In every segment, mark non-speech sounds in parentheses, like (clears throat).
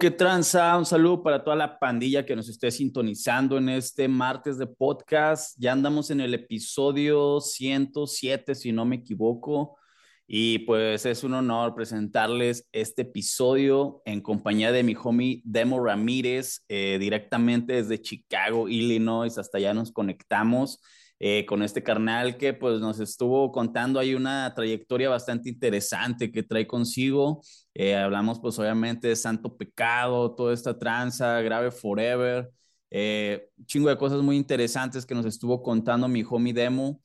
Qué tranza, un saludo para toda la pandilla que nos esté sintonizando en este martes de podcast. Ya andamos en el episodio 107, si no me equivoco, y pues es un honor presentarles este episodio en compañía de mi homie Demo Ramírez, eh, directamente desde Chicago, Illinois, hasta allá nos conectamos. Eh, con este carnal que pues nos estuvo contando hay una trayectoria bastante interesante que trae consigo. Eh, hablamos pues obviamente de Santo Pecado, toda esta tranza, Grave Forever, eh, chingo de cosas muy interesantes que nos estuvo contando mi homie Demo.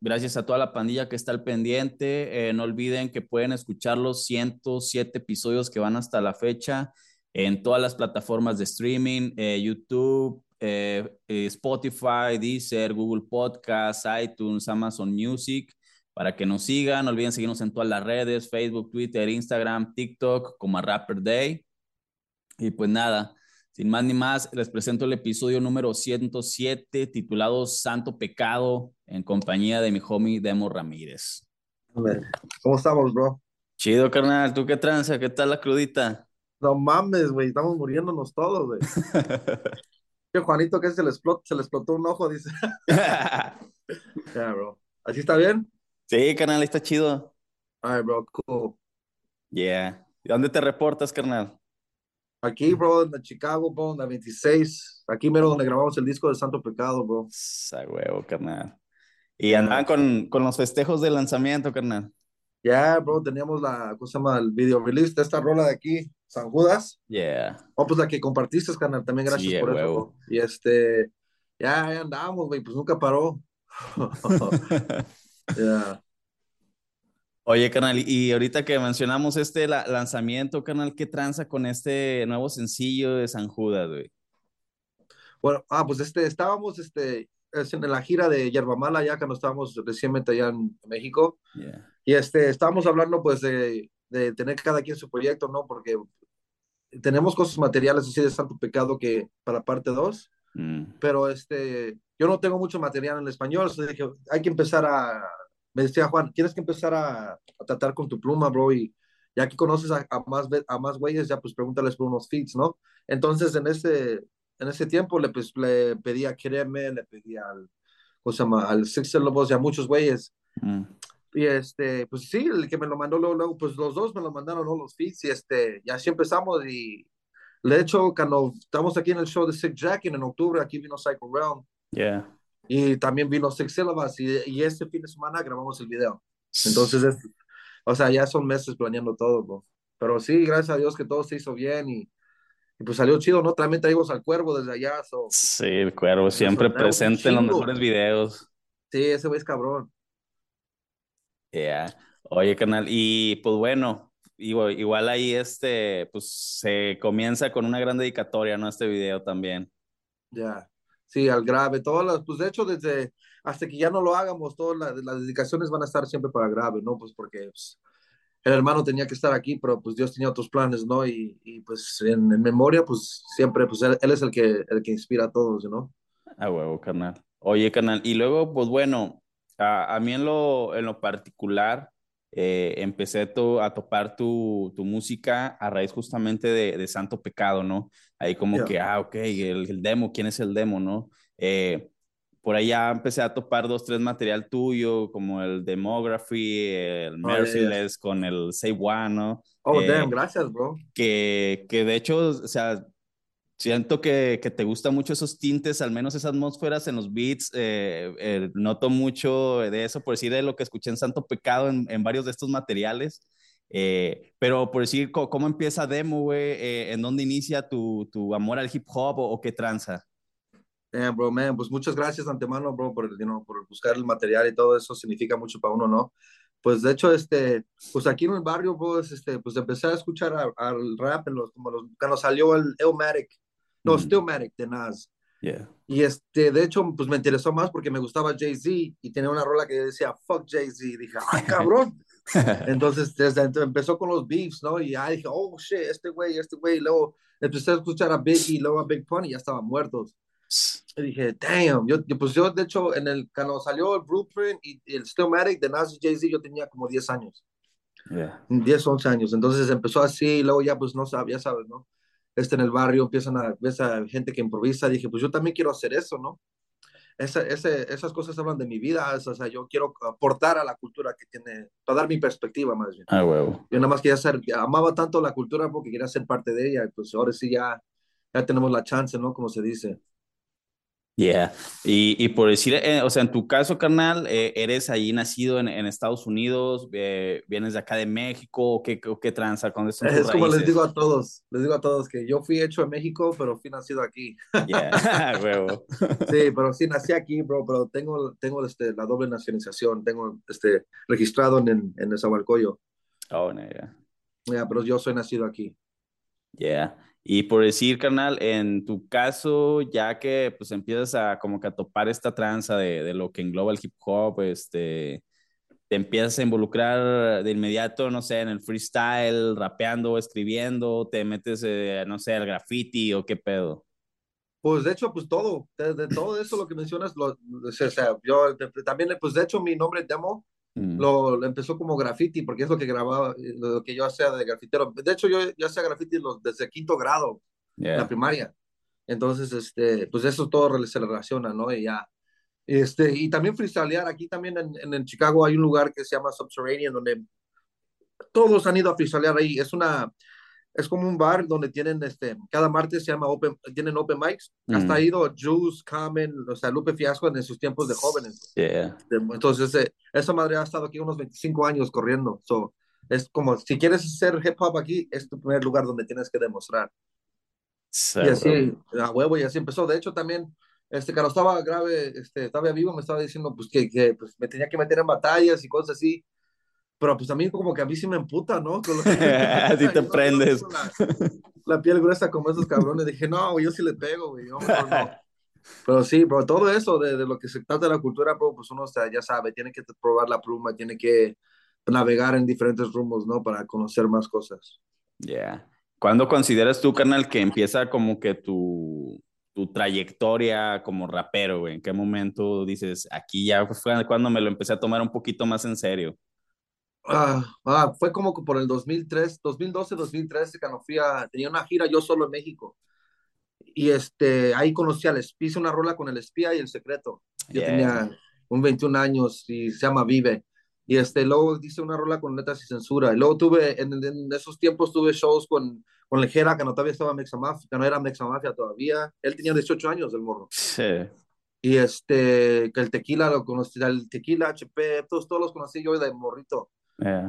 gracias a toda la pandilla que está al pendiente. no olviden que pueden escuchar los 107 episodios que van hasta la fecha en todas las plataformas de streaming, YouTube, eh, eh, Spotify, Deezer, Google Podcasts, iTunes, Amazon Music, para que nos sigan. No olviden seguirnos en todas las redes, Facebook, Twitter, Instagram, TikTok, como a Rapper Day. Y pues nada, sin más ni más, les presento el episodio número 107, titulado Santo Pecado, en compañía de mi homie Demo Ramírez. ¿Cómo estamos, bro? Chido, carnal. ¿Tú qué tranza? ¿Qué tal la crudita? No mames, güey. Estamos muriéndonos todos, güey. (laughs) Juanito que se le explotó, se le explotó un ojo, dice. (laughs) yeah, bro. ¿Así está bien? Sí, carnal, está chido. Ay, bro, cool. Yeah. ¿Y dónde te reportas, carnal? Aquí, bro, en Chicago, bro, en la 26. Aquí mero donde grabamos el disco de Santo Pecado, bro. A huevo, carnal. Y andaban con, con los festejos de lanzamiento, carnal. Yeah, bro, teníamos la, ¿cómo se llama? El video release de esta rola de aquí, San Judas. Yeah. Oh, pues la que compartiste, canal, también gracias por eso. Y este, ya, ya andamos, güey, pues nunca paró. (laughs) (laughs) yeah. Oye, canal, y ahorita que mencionamos este lanzamiento, canal, ¿qué tranza con este nuevo sencillo de San Judas, güey? Bueno, ah, pues este, estábamos, este, en la gira de Yerbamala, ya que nos estábamos recientemente allá en México. Y este, estábamos hablando, pues, de, de tener cada quien su proyecto, ¿no? Porque tenemos cosas materiales así de Santo Pecado que para parte 2, mm. pero este, yo no tengo mucho material en español, así que hay que empezar a, me decía Juan, tienes que empezar a, a tratar con tu pluma, bro, y ya que conoces a, más, a más güeyes, ya pues pregúntales por unos feats, ¿no? Entonces en ese, en ese tiempo le, pues, le pedí a Kereme, le pedí al, ¿cómo se llama? Al Sixer Lobos y a muchos güeyes. Mm. Y este, pues sí, el que me lo mandó luego, luego pues los dos me lo mandaron, ¿no? Los feeds, y este, y así empezamos. Y de hecho, cuando estamos aquí en el show de Sick Jack en octubre, aquí vino Psycho Realm. Yeah. Y también vino Six Syllabus, y, y este fin de semana grabamos el video. Entonces, o sea, ya son meses planeando todo, bro. Pero sí, gracias a Dios que todo se hizo bien y, y pues salió chido, ¿no? También traímos al cuervo desde allá. sí, el cuervo siempre presente en los mejores videos. Sí, ese güey es cabrón. Yeah. Oye, canal, y pues bueno, igual, ahí este, pues se comienza con una gran dedicatoria, ¿no? Este video también. Ya, sí, al grave, todas las, pues de hecho, desde, hasta que ya no lo hagamos, todas las, dedicaciones van a estar siempre para grave, ¿no? Pues porque pues, el hermano tenía que estar aquí, pero pues Dios tenía otros planes, ¿no? Y, y pues en, memoria, pues siempre, pues él, es el que, el que inspira a todos, ¿no? A huevo, canal. Oye, canal, y luego, pues bueno, a, a mí en lo, en lo particular, eh, empecé a topar tu, tu, música a raíz justamente de, de Santo Pecado, ¿no? Ahí como que, ah, ok, el, el, demo, ¿quién es el demo, no? Eh, por ya empecé a topar dos, tres material tuyo, como el Demography, el oh, Merciless, con el Say One, ¿no? Oh, eh, damn, gracias, bro. Que, que de hecho, o sea, Siento que, que, te gustan mucho esos tintes, al menos esas atmósferas en los beats. Eh, eh, noto mucho de eso, por decir de lo que escuché en Santo Pecado en, en varios de estos materiales. Eh, pero por decir, ¿cómo, empieza Demo, güey? ¿En dónde inicia tu, tu, amor al hip hop o, qué tranza? bro, man, pues muchas gracias de antemano, bro, por, you por buscar el material y todo eso significa mucho para uno, ¿no? Pues de hecho, este, pues aquí en el barrio, pues, este, pues empecé a escuchar al rap en los, como los, cuando salió el Elmatic, no, Stillmatic de Nas. Yeah. Y este, de hecho, pues me interesó más porque me gustaba Jay-Z y tenía una rola que decía, fuck Jay-Z. Dije, ¡ay, (laughs) cabrón! (laughs) Entonces, desde empezó con los beefs, ¿no? Y ahí dije, oh, shit, este güey, este güey. Luego empecé a escuchar a Biggie y luego a Big Pun y ya estaban muertos. Y dije, damn. Yo, pues yo, de hecho, en el, cuando salió el Blueprint y, el Stillmatic de Nas y Jay-Z, yo tenía como 10 años. 10, 11 años. Entonces empezó así, y luego ya pues no sabía, sabes, ¿no? Este en el barrio empiezan a ver a gente que improvisa, dije, pues yo también quiero hacer eso, ¿no? Esa, esas cosas hablan de mi vida, o sea, yo quiero aportar a la cultura que tiene, para dar mi perspectiva más bien. Ah, huevo. Yo nada más quería ser, amaba tanto la cultura porque quería ser parte de ella, pues ahora sí ya, ya tenemos la chance, ¿no? Como se dice. Yeah. Y, y por decir, eh, o sea, en tu caso, carnal, eh, eres ahí nacido en, en Estados Unidos, eh, vienes de acá de México, ¿qué, qué tranza con? Es como les digo a todos, les digo a todos que yo fui hecho en México, pero fui nacido aquí. Yeah, (laughs) (laughs) huevo. sí, pero sí nací aquí, bro, pero tengo, tengo este, la doble nacionalización, tengo este, registrado en, en, en Oh, no, yeah. Yeah, pero yo soy nacido aquí. Yeah. Y por decir, carnal, en tu caso, ya que pues empiezas a como que a topar esta tranza de, de lo que engloba el hip hop, este, te empiezas a involucrar de inmediato, no sé, en el freestyle, rapeando, escribiendo, te metes, eh, no sé, al graffiti o qué pedo. Pues de hecho, pues todo, de, todo eso lo que mencionas, lo, o sea, yo también, pues de hecho mi nombre Demo Mm. Lo, empezó como graffiti, porque es lo que grababa, lo que yo hacía de grafitero. De hecho, yo ya hacía graffiti los, desde quinto grado, la primaria. Entonces, este, pues eso todo se relaciona, ¿no? Y ya. Este, y también freestylear, aquí también en, en, Chicago hay un lugar que se llama Subterranean, donde todos han ido a freestylear ahí. Es una, es como un bar donde tienen, este, cada martes se llama Open, tienen Open Mics. Hasta ha mm. ido Juice, Carmen, o sea, Lupe Fiasco en sus tiempos de jóvenes. Entonces, eh, esa madre ha estado aquí unos 25 años corriendo. So, es como, si quieres ser hip hop aquí, es tu primer lugar donde tienes que demostrar. y así, a huevo, y así empezó. De hecho, también, este, cuando estaba grave, este, estaba vivo, me estaba diciendo, pues, que, que pues, me tenía que meter en batallas y cosas así pero pues a mí como que a mí sí me emputa, ¿no? Así (laughs) te prendes. La, piel gruesa como esos cabrones. Dije, no, yo sí le pego, güey. (laughs) Pero sí, pero todo eso de, de, lo que se trata de la cultura, pues uno ya sabe, tiene que probar la pluma, tiene que navegar en diferentes rumbos, ¿no? Para conocer más cosas. Ya. Yeah. ¿Cuándo consideras tú, carnal, que empieza como que tu, tu trayectoria como rapero, güey? ¿En qué momento dices, aquí ya fue cuando me lo empecé a tomar un poquito más en serio? Ah, ah, fue como por el 2003, 2012, 2013, cuando fui a, tenía una gira yo solo en México. Y este, ahí conocí al espía, hice una rola con el espía y el secreto. Yo tenía un 21 años y se llama Vive. Y este, luego hice una rola con letras y censura. Y luego tuve, en, esos tiempos tuve shows con, con el Jera, que no todavía estaba Mexamafia, que no era Mexamafia todavía. Él tenía 18 años, el morro. Sí. Y este, que el tequila lo conocí, el tequila, HP, todos, todos los conocí yo de morrito.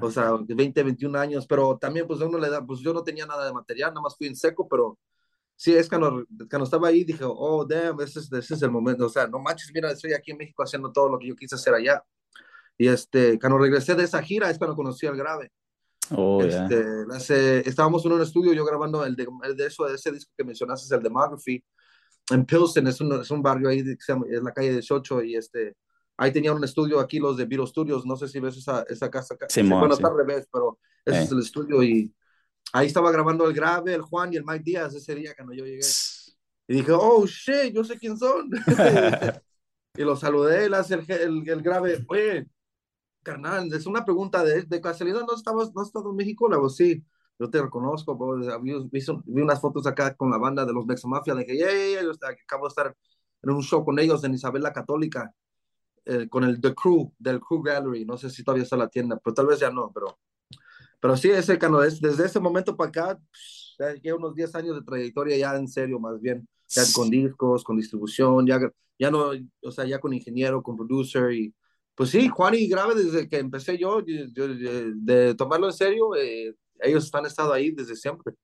O sea, 20, 21 años, pero también pues uno le da, pues yo no tenía nada de material, nada más fui en seco, pero sí, es cuando, cuando estaba ahí dije, oh, damn, ese es, ese es el momento, o sea, no manches, mira, estoy aquí en México haciendo todo lo que yo quise hacer allá. Y este, cuando regresé de esa gira es cuando conocí al grave. Oh, este, estábamos en un estudio, yo grabando el de, el de eso, ese disco que mencionaste, es el Demography, en Pilsen, es un, es un barrio ahí, que se llama, es la calle 18, y este, Ahí tenía un estudio aquí, los de Viro Studios. No sé si ves esa, esa casa. Sí, bueno, está al revés, pero ese es eh. el estudio. Y ahí estaba grabando el grave, el Juan y el Mike Díaz ese día cuando yo llegué. Y dije, oh, shit, yo sé quién son. (laughs) y lo saludé, él hace el, el, el, grave. Oye, carnal, es una pregunta de, de casualidad. ¿No estabas no estado en México? Luego, sí, yo te reconozco. Vi, vi, unas fotos acá con la banda de los Mexa Mafia. Dije, yeah, yeah, yo acabo de estar en un show con ellos en Isabel la Católica. Eh, con el The Crew, del Crew Gallery, no sé si todavía está la tienda, pero tal vez ya no, pero, pero sí, ese cano, es, desde ese momento para acá, ya unos 10 años de trayectoria ya en serio, más bien, ya con discos, con distribución, ya, ya no, o sea, ya con ingeniero, con producer y, pues sí, Juan y Grave, desde que empecé yo, de, tomarlo en serio, eh, ellos han estado ahí desde siempre.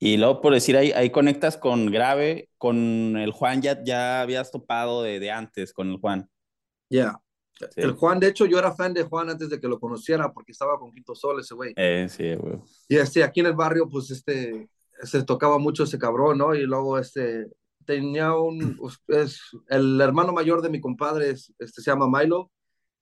Y luego, por decir, ahí, ahí conectas con Grave, con el Juan ya, ya habías topado de, de antes, con el Juan. Ya. El Juan, de hecho, yo era fan de Juan antes de que lo conociera porque estaba con Quinto Sol ese güey. Eh, sí, güey. Y este, aquí en el barrio, pues, este, se tocaba mucho ese cabrón, ¿no? Y luego, este, tenía un, (clears throat) es, el hermano mayor de mi compadre, este, se llama Milo.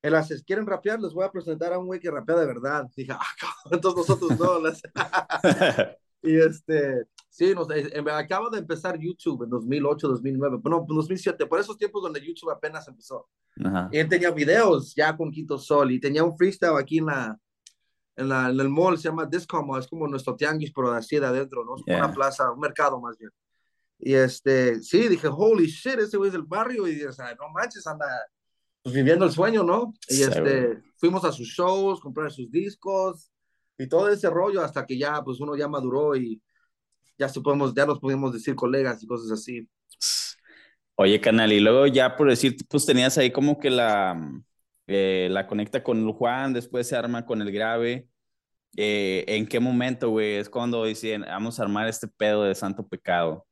Él hace, ¿quieren rapear? Les voy a presentar a un güey que rapea de verdad. Dije, ah, cabrón, entonces nosotros no. (laughs) (laughs) y este, Sí, no, eh, acaba de empezar YouTube en 2008, 2009, bueno, 2007, por esos tiempos donde YouTube apenas empezó. Y él tenía videos ya con Quinto Sol y tenía un freestyle aquí en la, en, la, en el mall, se llama Discomo, es como nuestro tianguis, pero así de adentro, ¿no? Una plaza, un mercado más bien. Y este, sí, dije, holy shit, ese güey es del barrio, y o sea, no manches, anda pues, viviendo el sueño, ¿no? Y este, fuimos a sus shows, comprar sus discos, y todo ese rollo, hasta que ya, pues uno ya maduró y ya, podemos, ya nos podemos decir colegas y cosas así. Oye, canal, y luego ya por decir, pues tenías ahí como que la, eh, la conecta con el Juan, después se arma con el grave. Eh, ¿En qué momento, güey? Es cuando dicen, vamos a armar este pedo de santo pecado.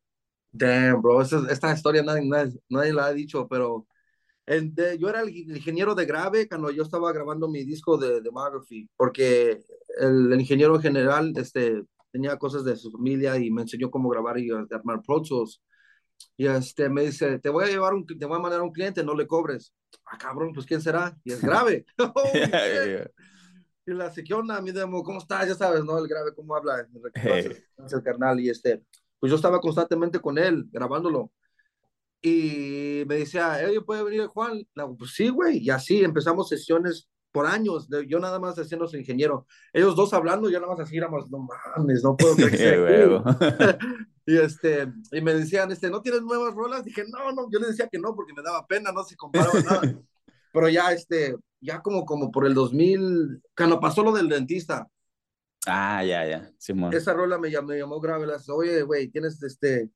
Damn, bro, esta, historia nadie, nadie, la ha dicho, pero yo era el ingeniero de grave cuando yo estaba grabando mi disco de Demography, porque el, ingeniero general este, tenía cosas de su familia y me enseñó cómo grabar y armar Pro Y este, me dice, te voy a llevar un, te voy a mandar a un cliente, no le cobres. Ah, cabrón, pues ¿quién será? Y es grave. (laughs) (laughs) Y la ¿qué onda, mi demo? ¿Cómo estás? Ya sabes, ¿no? El grave, ¿cómo habla? El carnal. Y este, pues yo estaba constantemente con él, grabándolo. Y me decía, oye, ¿puede venir el Juan? Digo, pues sí, güey. Y así empezamos sesiones por años, yo nada más haciendo su ingeniero. Ellos dos hablando, yo nada más así éramos, no mames, no puedo creer (laughs) (laughs) y este, y me decían, este, ¿no tienes nuevas rolas? Dije, no, no, yo le decía que no, porque me daba pena, no se comparaba nada. (laughs) Pero ya, este, ya como, como por el 2000, cuando pasó lo del dentista. Ah, ya, ya, Simón. Esa rola me llamó, me llamó grave, las, oye, güey, tienes, este,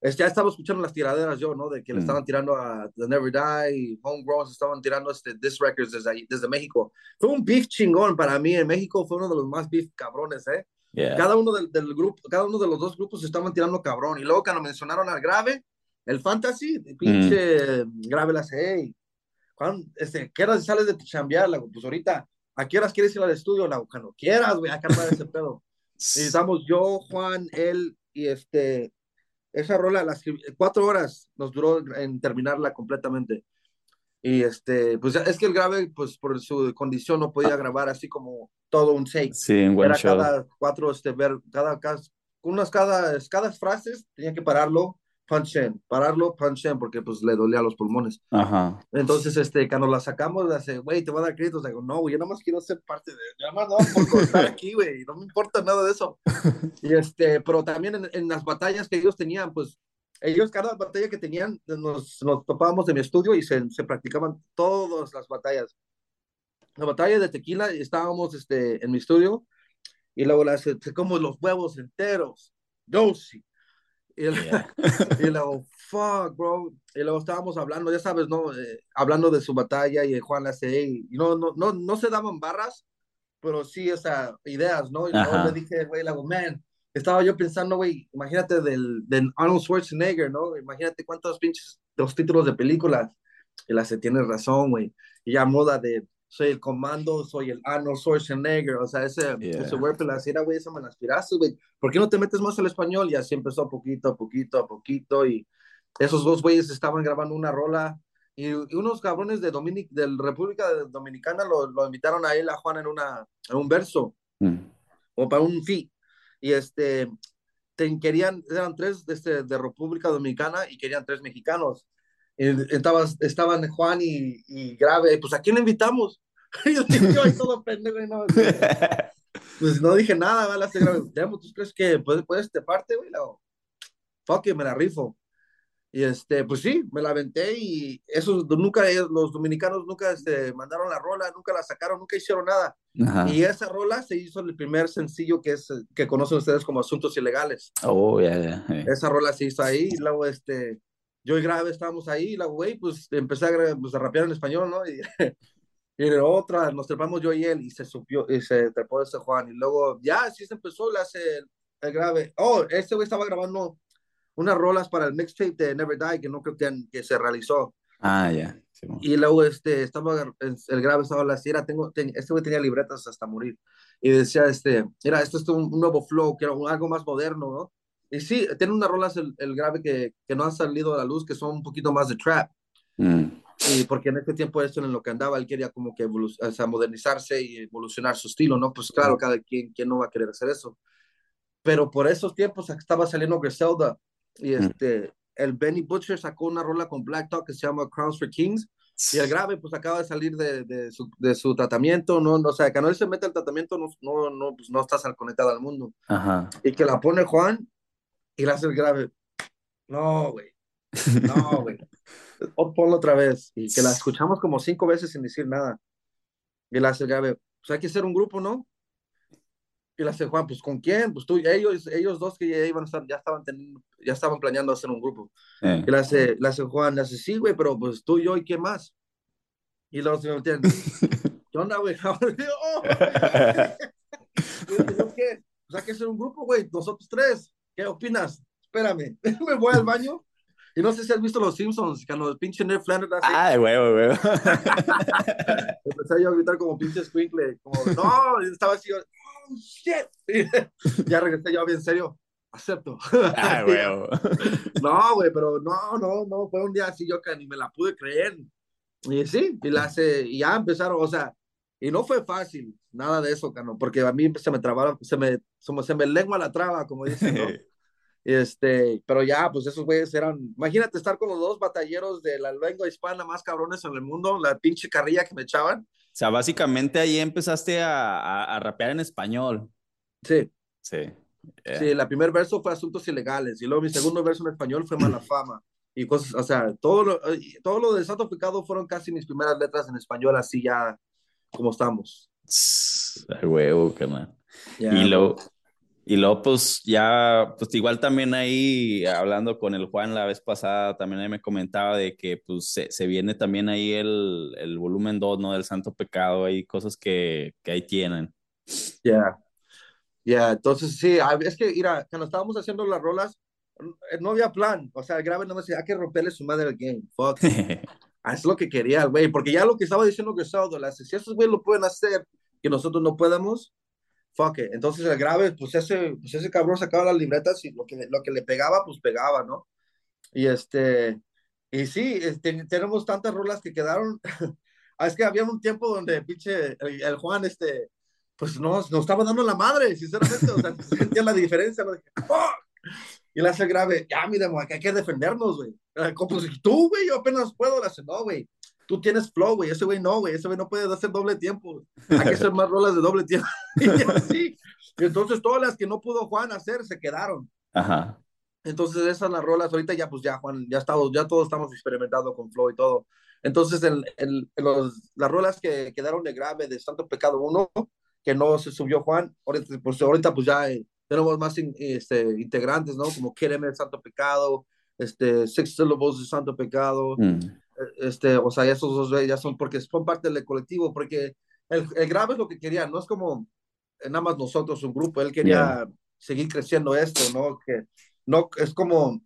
ya estaba escuchando las tiraderas yo, ¿no? De que le mm. estaban tirando a The Never Die, Homegrown, se estaban tirando este This Records desde, ahí, desde México. Fue un beef chingón para mí. En México fue uno de los más beef cabrones, ¿eh? Cada uno del, del, grupo, cada uno de los dos grupos se estaban tirando cabrón. Y luego cuando mencionaron al grave, el fantasy, el pinche mm. grave la hey, cuando, este, ¿qué horas sales de chambear? Pues ahorita, ¿a qué horas quieres ir al estudio? La, cuando quieras, güey, acá ese pedo. (laughs) Y estamos yo, Juan, él y este, esa rola, las cuatro horas nos duró en terminarla completamente. Y este, pues es que el grave, pues por su condición no podía grabar así como todo un take. Sí, en Era cada cuatro, este, ver, cada, cada, unas, cada, cada frases tenía que pararlo punch in, pararlo, punch in, porque pues le dolía los pulmones. Ajá. Entonces, este, cuando la sacamos, le hace, güey, te voy a dar créditos. Digo, no, güey, yo nada más quiero ser parte de, yo nada más no por estar (laughs) aquí, güey, no me importa nada de eso. (laughs) Y este, pero también en, en, las batallas que ellos tenían, pues, ellos, cada batalla que tenían, nos, nos topábamos en mi estudio y se, se practicaban todas las batallas. La batalla de tequila, estábamos este, en mi estudio y luego las, como los huevos enteros, dosi y, luego, (laughs) fuck, bro. Y luego estábamos hablando, ya sabes, ¿no? Eh, hablando de su batalla y de Juan la y no, no, no, no se daban barras, pero sí, o sea, ideas, ¿no? Y luego le dije, güey, la man, estaba yo pensando, güey, imagínate del, del Arnold Schwarzenegger, ¿no? Imagínate cuántos pinches los títulos de películas. Y la se tiene razón, güey. Y ya moda de soy el comando, soy el Arnold Schwarzenegger, o sea, ese, yeah. ese word la era, güey, eso me la aspiraste, güey, ¿por qué no te metes más al español? Y así empezó poquito a poquito a poquito, y esos dos güeyes estaban grabando una rola, y, unos cabrones de, Dominic, de República Dominicana lo, lo, invitaron a él, a Juan, en, una, en un verso, mm. o para un fee, y este, te, querían, eran tres de, este, de República Dominicana y querían tres mexicanos, estaba, estaban Juan y, y Grave, pues ¿a quién le invitamos? (laughs) yo, yo ahí todo pendejo, no, (laughs) pues no dije nada, ¿vale? ¿tú crees que puedes, puedes te parte, güey? Fuck me la rifo. Y este, pues sí, me la aventé y esos nunca, los dominicanos nunca este, mandaron la rola, nunca la sacaron, nunca hicieron nada. Y esa rola se hizo el primer sencillo que es, que conocen ustedes como Asuntos Ilegales. Oh, ya, Esa rola se hizo ahí y luego este, yo y Grave estábamos ahí, la güey, pues empecé a, pues, a rapear en español, ¿no? Y, (laughs) y otra, nos trepamos yo y él, y se subió, y se trepó ese Juan, y luego, ya, así se empezó, le hace el, Grave. Oh, este güey estaba grabando unas rolas para el mixtape de Never Die, que no creo que, que se realizó. Ah, ya. y luego este, estaba, el grave estaba la era tengo, este güey tenía libretas hasta morir. Y decía, este, era, esto es un, nuevo flow, que era algo más moderno, ¿no? Y sí, tiene unas rolas el, el grave que, que, no han salido a la luz, que son un poquito más de trap. Mm. Y porque en este tiempo esto en lo que andaba, él quería como que o sea, modernizarse y evolucionar su estilo, ¿no? Pues claro, cada quien, quien no va a querer hacer eso. Pero por esos tiempos estaba saliendo Griselda y mm. este, el Benny Butcher sacó una rola con Black Dog que se llama Crowns for Kings Y el grave, pues acaba de salir de, de, su, de su, tratamiento, ¿no? O sea, que no él se mete al tratamiento, no, no, no, pues no estás conectado al mundo. Ajá. Y que la pone Juan y la hace el grave. No, güey. No, güey. ponlo otra vez. Y que la escuchamos como cinco veces sin decir nada. Y la hace el grave. Pues hay que hacer un grupo, ¿no? Y la hace Juan, pues ¿con quién? Pues tú, ellos, ellos dos que ya iban a estar, ya estaban teniendo, ya estaban planeando hacer un grupo. Eh. Y la hace, la hace Juan, le hace, sí, güey, pero pues tú, yo y quién más. Y luego se me entienden. (laughs) ¿Qué onda, güey? (laughs) oh. (laughs) ¿Qué? Pues hay que hacer un grupo, güey, nosotros tres. ¿Qué opinas? Espérame, (laughs) me voy al baño. Y no sé si has visto los Simpsons, cuando el pinche Ned Flanders hace. Ay, güey, güey. Empecé yo a gritar como pinche squinkle, como, no, y estaba así, oh, shit. (laughs) ya regresé yo bien serio, acepto. Ay, güey. (laughs) no, güey, pero no, no, no, fue un día así yo que ni me la pude creer. Y sí, y, la hace, y ya empezaron, o sea, y no fue fácil, nada de eso, Cano, porque a mí se me trabaron, se me, se me lengua la traba, como dicen, ¿no? Este, pero ya, pues esos güeyes eran, imagínate estar con los dos batalleros de la lengua hispana más cabrones en el mundo, la pinche carrilla que me echaban. O sea, básicamente ahí empezaste a, a, rapear en español. Sí. Sí. Sí, la primer verso fue Asuntos Ilegales y luego mi segundo verso en español fue Mala Fama y cosas, o sea, todo lo, todo lo de Santo Pecado fueron casi mis primeras letras en español, así ya como estamos. Ay, huevo, carnal. y luego, y luego, pues ya, pues igual también ahí, hablando con el Juan la vez pasada, también ahí me comentaba de que pues se, se viene también ahí el, el volumen 2, ¿no? Del Santo Pecado, hay cosas que, que ahí tienen. Ya, ya, entonces sí, es que, mira, cuando estábamos haciendo las rolas, no había plan, o sea, el grave no me decía, hay que romperle su madre al game, fuck. (laughs) es lo que quería, güey, porque ya lo que estaba diciendo que las si esos güey lo pueden hacer, que nosotros no podemos, fuck it. Entonces el grave, pues ese, pues ese cabrón sacaba las libretas y lo que, lo que le pegaba, pues pegaba, ¿no? Y este, y sí, este, tenemos tantas rolas que quedaron. (laughs) Ah, es que había un tiempo donde pinche el, Juan, este, pues nos, nos estaba dando la madre, sinceramente, o sea, (laughs) sentía la diferencia, ¿no? Y le hace grave, ya, mira, hay que defendernos, güey. Como pues, tú, güey, yo apenas puedo, le hace, no, güey, tú tienes flow, güey, ese güey no, güey, ese güey no puede hacer doble tiempo, hay que (laughs) hacer más rolas de doble tiempo. (laughs) y así, entonces todas las que no pudo Juan hacer se quedaron. Ajá. Entonces esas las rolas, ahorita ya pues ya Juan, ya estamos, ya todos estamos experimentando con flow y todo. Entonces el, el, los, las rolas que quedaron de grave de Santo Pecado 1, que no se subió Juan, ahorita pues, ahorita, pues ya eh, tenemos más este, integrantes, ¿no? Como Quéreme el Santo Pecado, este, Six Syllables de Santo Pecado, mm este, o sea, esos dos ya son porque son parte del colectivo, porque el, el grave es lo que quería, no es como nada más nosotros, un grupo, él quería seguir creciendo esto, ¿no? Que no, es como,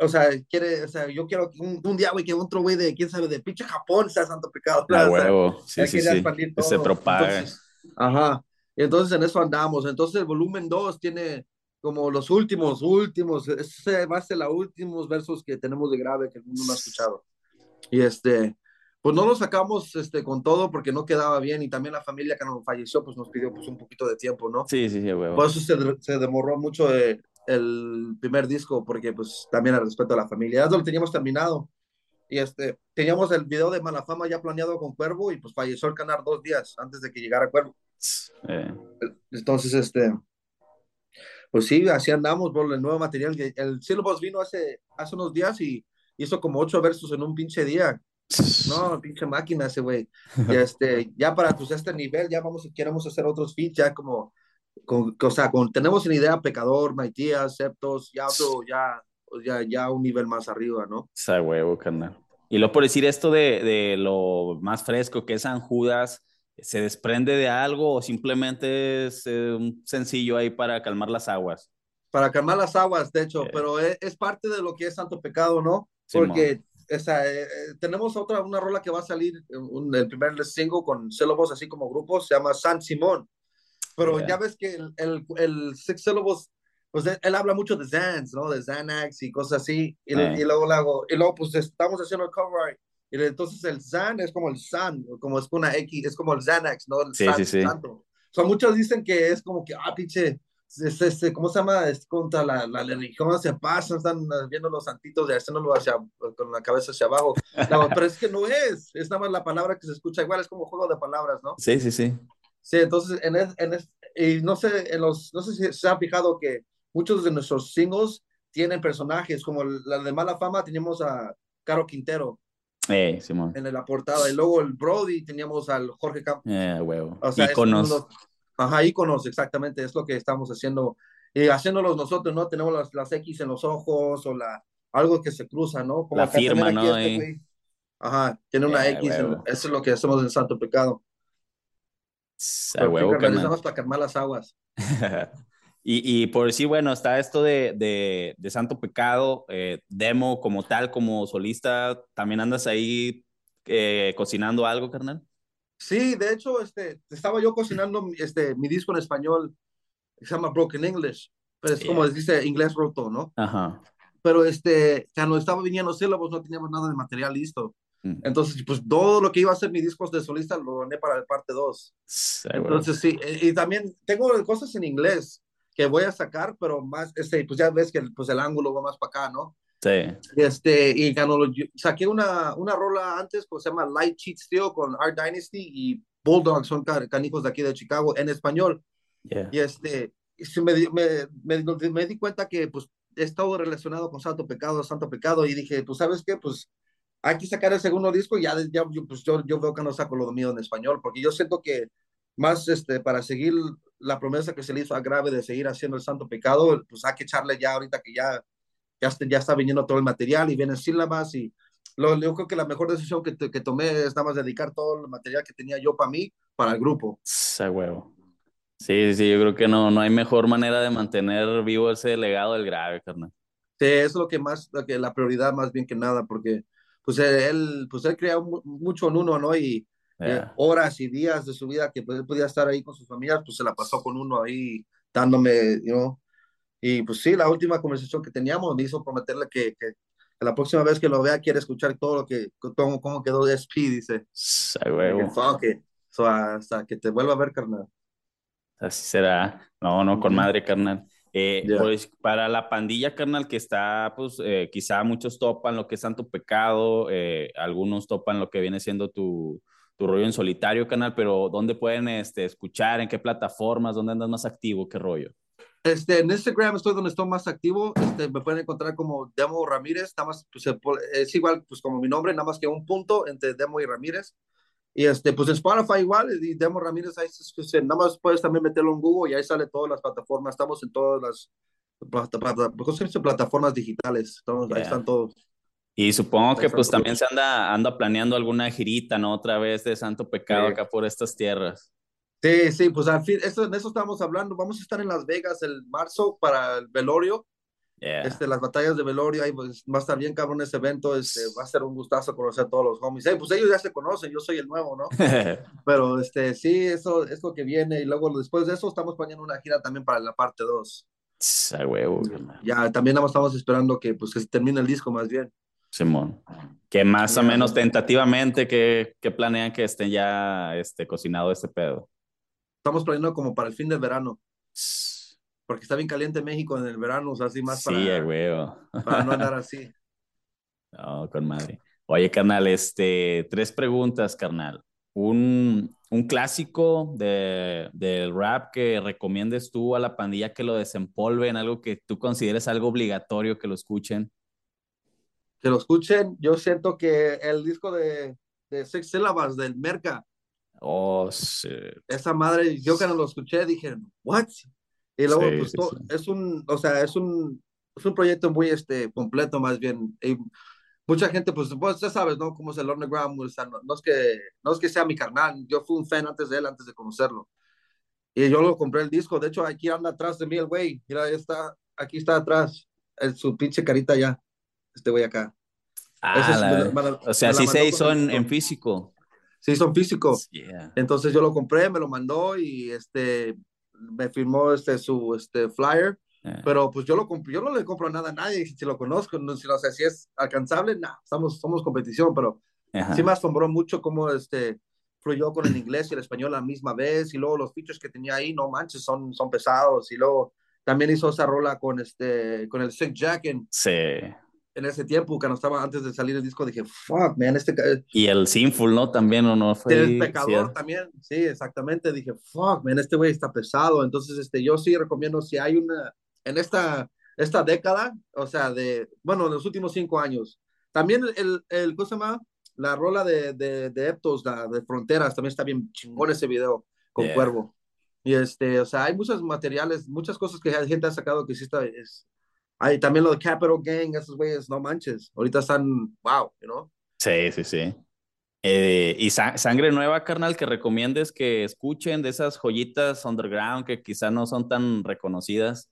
o sea, quiere, o sea, yo quiero un, un día, güey, que otro güey de, quién sabe, de pinche Japón sea santo pecado. Ah, (laughs) huevo, sí, sí, sí, se propaga. ajá, y entonces en eso andamos, entonces el volumen 2 tiene como los últimos, últimos, ese va a ser los últimos versos que tenemos de grave que el mundo no ha escuchado. Y este, pues no lo sacamos este, con todo porque no quedaba bien y también la familia que nos falleció pues nos pidió pues un poquito de tiempo, ¿no? Sí, sí, sí, Por eso se, se demoró mucho eh, el primer disco porque pues también al respeto a la familia. Ya lo teníamos terminado y este, teníamos el video de Malafama ya planeado con Cuervo y pues falleció el canal dos días antes de que llegara Cuervo. Eh. Entonces, este, pues sí, así andamos por el nuevo material. El Boss vino hace, hace unos días y hizo como ocho versos en un pinche día. No, (laughs) pinche máquina ese güey. Y (laughs) este, ya para pues este nivel, ya vamos, queremos hacer otros feats, ya como, con, o sea, con, tenemos una idea Pecador, Maitías, Septos, ya otro, ya, ya, ya un nivel más arriba, ¿no? Esa huevo, carnal. Y luego por decir esto de, de lo más fresco que es San Judas, ¿se desprende de algo o simplemente es eh, un sencillo ahí para calmar las aguas? Para calmar las aguas, de hecho, pero es, es, parte de lo que es Santo Pecado, ¿no? Porque esa, eh, eh, tenemos otra, una rola que va a salir, un, el primer single con Syllables, así como grupo, se llama San Simón. Pero ya ves que el, el, el Six Syllables, pues él, habla mucho de Xans, ¿no? De Xanax y cosas así. Y, y luego, hago, y luego, pues estamos haciendo el cover. Y entonces el Xan es como el San, como es una X, es como el Xanax, ¿no? El sí, sí, sí. O sea, muchos dicen que es como que, ah, pinche, es, este, ¿cómo se llama? Es contra la, la religión, se pasan, están viendo los santitos y haciéndolo hacia, con la cabeza hacia abajo. (laughs) pero es que no es, es nada más la palabra que se escucha igual, es como juego de palabras, ¿no? Sí, sí, sí. Sí, entonces, en, en y no sé, en los, no sé si se ha fijado que muchos de nuestros singles tienen personajes, como la de Mala Fama, teníamos a Caro Quintero. Eh, Simón. En la portada, y luego el Brody teníamos al Jorge Campos. Eh, huevo. O sea, Iconos. Ajá, íconos, exactamente, es lo que estamos haciendo. Y haciéndolos nosotros, ¿no? Tenemos las, las X en los ojos o la, algo que se cruza, ¿no? Como la firma, ¿no? Este, Ajá, tiene una X, eso es lo que hacemos en Santo Pecado. A huevo, organizamos para calmar las aguas. (laughs) y, y, por sí, bueno, está esto de, de, de Santo Pecado, eh, demo como tal, como solista, ¿también andas ahí eh, cocinando algo, carnal? Sí, de hecho, este, estaba yo cocinando este, mi disco en español, se llama Broken English, pero es como dice inglés roto, ¿no? Ajá. Pero este, cuando estaba viniendo sílabos no teníamos nada de material listo. Mm. Entonces, pues todo lo que iba a ser mi disco de solista lo doné para el parte 2. Entonces, sí, y también tengo cosas en inglés que voy a sacar, pero más, este, pues ya ves que el, pues el ángulo va más para acá, ¿no? Sí. Este, y ganó, saqué una, una rola antes, pues se llama Light Cheat Steel con Art Dynasty y Bulldog, son canijos de aquí de Chicago, en español. Y este, me, me, me, di cuenta que pues he estado relacionado con Santo Pecado, Santo Pecado, y dije, pues sabes qué, pues hay que sacar el segundo disco y ya, ya pues yo, yo veo que no saco lo mío en español, porque yo siento que más este, para seguir la promesa que se le hizo a Grave de seguir haciendo el Santo Pecado, pues hay que echarle ya ahorita que ya ya, está, ya está viniendo todo el material y vienen sílabas y lo, yo creo que la mejor decisión que, que tomé es nada más dedicar todo el material que tenía yo para mí, para el grupo. A huevo. Sí, sí, yo creo que no, no hay mejor manera de mantener vivo ese legado del grave, carnal. Sí, es lo que más, lo que la prioridad más bien que nada, porque pues él, pues él creó mucho en uno, ¿no? Y eh, horas y días de su vida que pues, podía estar ahí con sus familias, pues se la pasó con uno ahí dándome, you know, y pues sí, la última conversación que teníamos me hizo prometerle que, que, la próxima vez que lo vea quiere escuchar todo lo que, cómo, cómo quedó de SP, dice. Ay, huevo. Que, so, hasta que te vuelva a ver, carnal. Así será. No, no, con madre, carnal. Eh, Pues para la pandilla, carnal, que está, pues eh, quizá muchos topan lo que es Santo Pecado, eh, algunos topan lo que viene siendo tu, tu rollo en solitario, canal, pero ¿dónde pueden este, escuchar? ¿En qué plataformas? ¿Dónde andas más activo? ¿Qué rollo? Este, en Instagram estoy donde estoy más activo. Este, me pueden encontrar como Demo Ramírez. Nada más, pues, es igual pues, como mi nombre, nada más que un punto entre Demo y Ramírez. Y este, pues en Spotify igual, y Demo Ramírez, ahí pues, nada más puedes también meterlo en Google y ahí sale todas las plataformas. Estamos en todas las plataformas digitales. Estamos, Ahí están todos. Y supongo que pues también se anda, anda planeando alguna girita, ¿no? Otra vez de Santo Pecado acá por estas tierras. Sí, sí, pues al fin, eso, en eso estamos hablando. Vamos a estar en Las Vegas el marzo para el velorio. Este, las batallas de velorio, ahí pues, va a estar bien cabrón ese evento, este, va a ser un gustazo conocer a todos los homies. pues ellos ya se conocen, yo soy el nuevo, ¿no? (laughs) Pero este, sí, eso es lo que viene. Y luego después de eso estamos poniendo una gira también para la parte 2. A huevo. Ya, también estamos esperando que, pues, que se termine el disco más bien. Simón. Que más o menos tentativamente que, que planean que estén ya este, cocinado ese pedo estamos planeando como para el fin del verano. Porque está bien caliente México en el verano, o sea, así más para, sí, huevo. para no andar (laughs) así. No, con madre. Oye, carnal, este, tres preguntas, carnal. Un, un clásico de, del rap que recomiendes tú a la pandilla que lo desempolven, algo que tú consideres algo obligatorio que lo escuchen. Que lo escuchen, yo siento que el disco de, de Syllables del Merca, Oh, shit. Esa madre, yo cuando lo escuché dije, ¿what? Y luego, pues, es un, o sea, es un, es un proyecto muy, este, completo más bien. Y mucha gente, pues, pues, ya sabes, ¿no? Cómo es el underground, o sea, no, es que, no es que sea mi carnal, yo fui un fan antes de él, antes de conocerlo. Y yo lo compré el disco, de hecho, aquí anda atrás de mí el güey, mira, ahí está, aquí está atrás, en su pinche carita ya, este güey acá. Ah, o sea, sí se hizo en, en físico sí son físicos. Entonces yo lo compré, me lo mandó y este, me firmó este, su este, flyer. Pero pues yo, lo yo no le compro nada a nadie si lo conozco, no, si, no sé si es alcanzable, no, estamos, somos competición, pero sí me asombró mucho cómo este, fluyó con el inglés y el español a la misma vez, y luego los features que tenía ahí, no manches, son, son pesados, y luego también hizo esa rola con, este, con el Sick Jack en, sí. En ese tiempo, que no estaba antes de salir el disco, dije, fuck, man, este... Y el Sinful, ¿no? También, ¿o no? Fue, el Pecador también, sí, exactamente, dije, fuck, man, este güey está pesado, entonces, este, yo sí recomiendo, si hay una, en esta, esta década, o sea, de, bueno, en los últimos cinco años, también el, el, ¿cómo se llama? La rola de, de, de Eptos, la de Fronteras, también está bien chingón ese video con Cuervo. Y este, o sea, hay muchos materiales, muchas cosas que la gente ha sacado que sí está, es, hay también lo de Capital Gang, esos güeyes, no manches, ahorita están, wow, you know? Sí, sí, sí. Eh, y sangre nueva, carnal, que recomiendes que escuchen de esas joyitas underground que quizá no son tan reconocidas.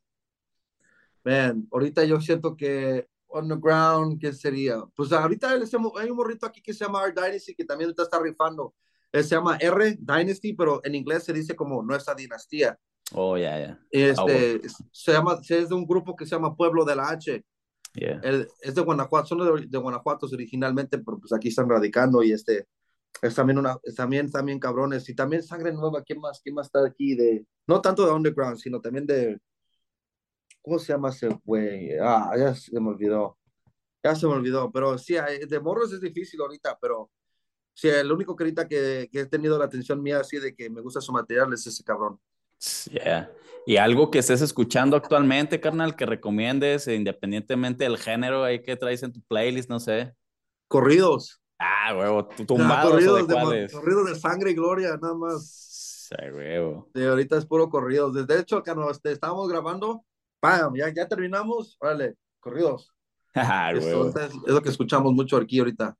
Man, ahorita yo siento que underground, ¿qué sería? Pues ahorita hay un morrito aquí que se llama R Dynasty que también está rifando. Él se llama R Dynasty, pero en inglés se dice como nuestra dinastía. Oh, ya, ya. Este, se llama, es de un grupo que se llama Pueblo de la H. Yeah. es de Guanajuato, son de, de, Guanajuato originalmente, pero pues aquí están radicando y este, es también una, también, también cabrones y también Sangre Nueva, ¿quién más, quién más está aquí de, no tanto de underground, sino también de, ¿cómo se llama ese güey? Ah, ya se me olvidó, ya se me olvidó, pero sí, de morros es difícil ahorita, pero sí, el único que ahorita que, que he tenido la atención mía así de que me gusta su material es ese cabrón. Yeah. Y algo que estés escuchando actualmente, carnal, que recomiendes, independientemente del género ahí que traes en tu playlist, no sé. Corridos. Ah, huevo, tumbados. corridos, de, corridos de sangre y gloria, nada más. Sí, huevo. Sí, ahorita es puro corridos. Desde hecho, este, estábamos grabando, ¡pam! Ya, ya terminamos, órale, corridos. (laughs) Ah, huevo. Es, es lo que escuchamos mucho aquí ahorita.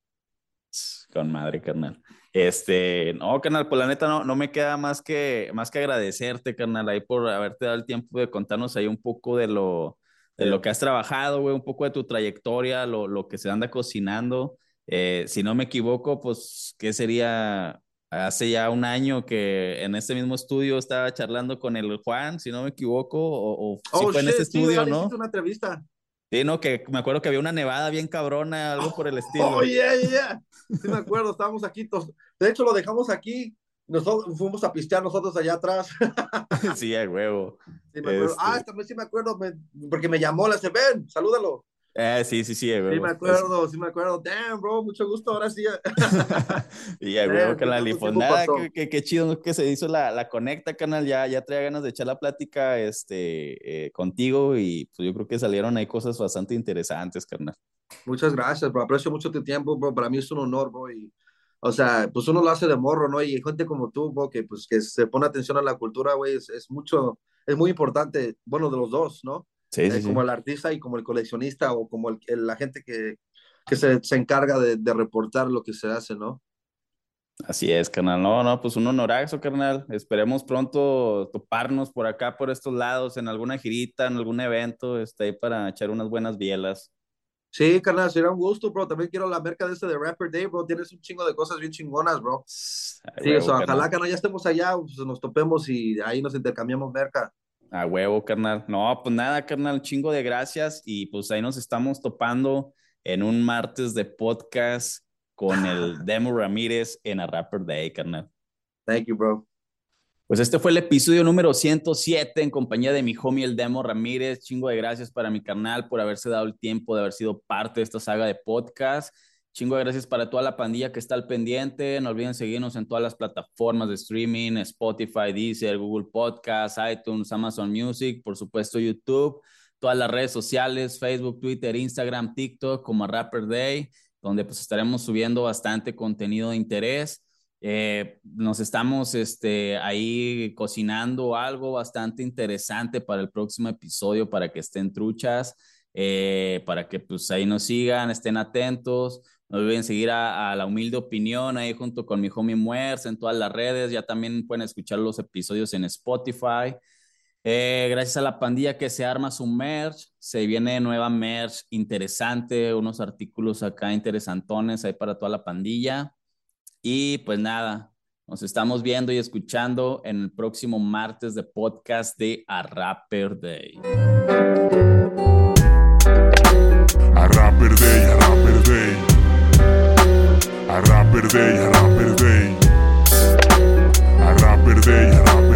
Con madre, carnal. Este, no, carnal, pues la neta no, no me queda más que, más que agradecerte, carnal, ahí por haberte dado el tiempo de contarnos ahí un poco de lo, de lo que has trabajado, güey, un poco de tu trayectoria, lo, lo que se anda cocinando. Eh, si no me equivoco, pues, ¿qué sería? Hace ya un año que en este mismo estudio estaba charlando con el Juan, si no me equivoco, o, o oh, fue en este estudio, ¿no? una entrevista. Sí, no, que me acuerdo que había una nevada bien cabrona, algo por el (laughs) estilo. Oh, yeah, yeah. Sí, me acuerdo, estábamos aquí. De hecho, lo dejamos aquí. Nosotros fuimos a pistear nosotros allá atrás. (laughs) sí, a huevo. Sí, me acuerdo. Ah, también sí me acuerdo, porque me llamó, le dice, ven, salúdalo. Eh, sí, sí, sí, güey. Sí, me acuerdo, sí me acuerdo. Damn, bro, mucho gusto, ahora sí. (laughs) y ya, güey, que la lifonada, qué, qué, chido que se hizo la, la conecta, canal. Ya, ya traía ganas de echar la plática este, eh, contigo y pues yo creo que salieron ahí cosas bastante interesantes, carnal. Muchas gracias, bro. Aprecio mucho tu tiempo, bro. Para mí es un honor, bro. Y, o sea, pues uno lo hace de morro, ¿no? Y gente como tú, bro, que pues que se pone atención a la cultura, güey, es, es mucho, es muy importante, bueno, de los dos, ¿no? Sí, eh, sí, como el artista y como el coleccionista o como el, la gente que, que se, se, encarga de, de, reportar lo que se hace, ¿no? Así es, carnal. No, no, pues un honorazo, carnal. Esperemos pronto toparnos por acá, por estos lados, en alguna girita, en algún evento, este, para echar unas buenas bielas. Sí, carnal, sería un gusto, bro. También quiero la merca de este de Rapper Day, bro. Tienes un chingo de cosas bien chingonas, bro. Ay, sí, huevo, o sea, ojalá que no ya estemos allá, pues nos topemos y ahí nos intercambiamos merca. A huevo, carnal. No, pues nada, carnal, chingo de gracias y pues ahí nos estamos topando en un martes de podcast con el (laughs) Demo Ramírez en a Rapper Day, carnal. Thank you, bro. Pues este fue el episodio número 107 en compañía de mi homie el Demo Ramírez. Chingo de gracias para mi carnal por haberse dado el tiempo de haber sido parte de esta saga de podcast. Chingo de gracias para toda la pandilla que está al pendiente. No olviden seguirnos en todas las plataformas de streaming, Spotify, Deezer, Google Podcasts, iTunes, Amazon Music, por supuesto YouTube, todas las redes sociales, Facebook, Twitter, Instagram, TikTok, como Rapper Day, donde pues estaremos subiendo bastante contenido de interés. Eh, nos estamos este, ahí cocinando algo bastante interesante para el próximo episodio para que estén truchas, eh, para que pues ahí nos sigan, estén atentos. No olviden seguir a, a, La Humilde Opinión ahí junto con mi homie Muers en todas las redes. Ya también pueden escuchar los episodios en Spotify. Eh, gracias a la pandilla que se arma su merch, se viene nueva merch interesante, unos artículos acá interesantones ahí para toda la pandilla. Y pues nada, nos estamos viendo y escuchando en el próximo martes de podcast de A Rapper Day. rapper day, rapper day. A rapper day, rapper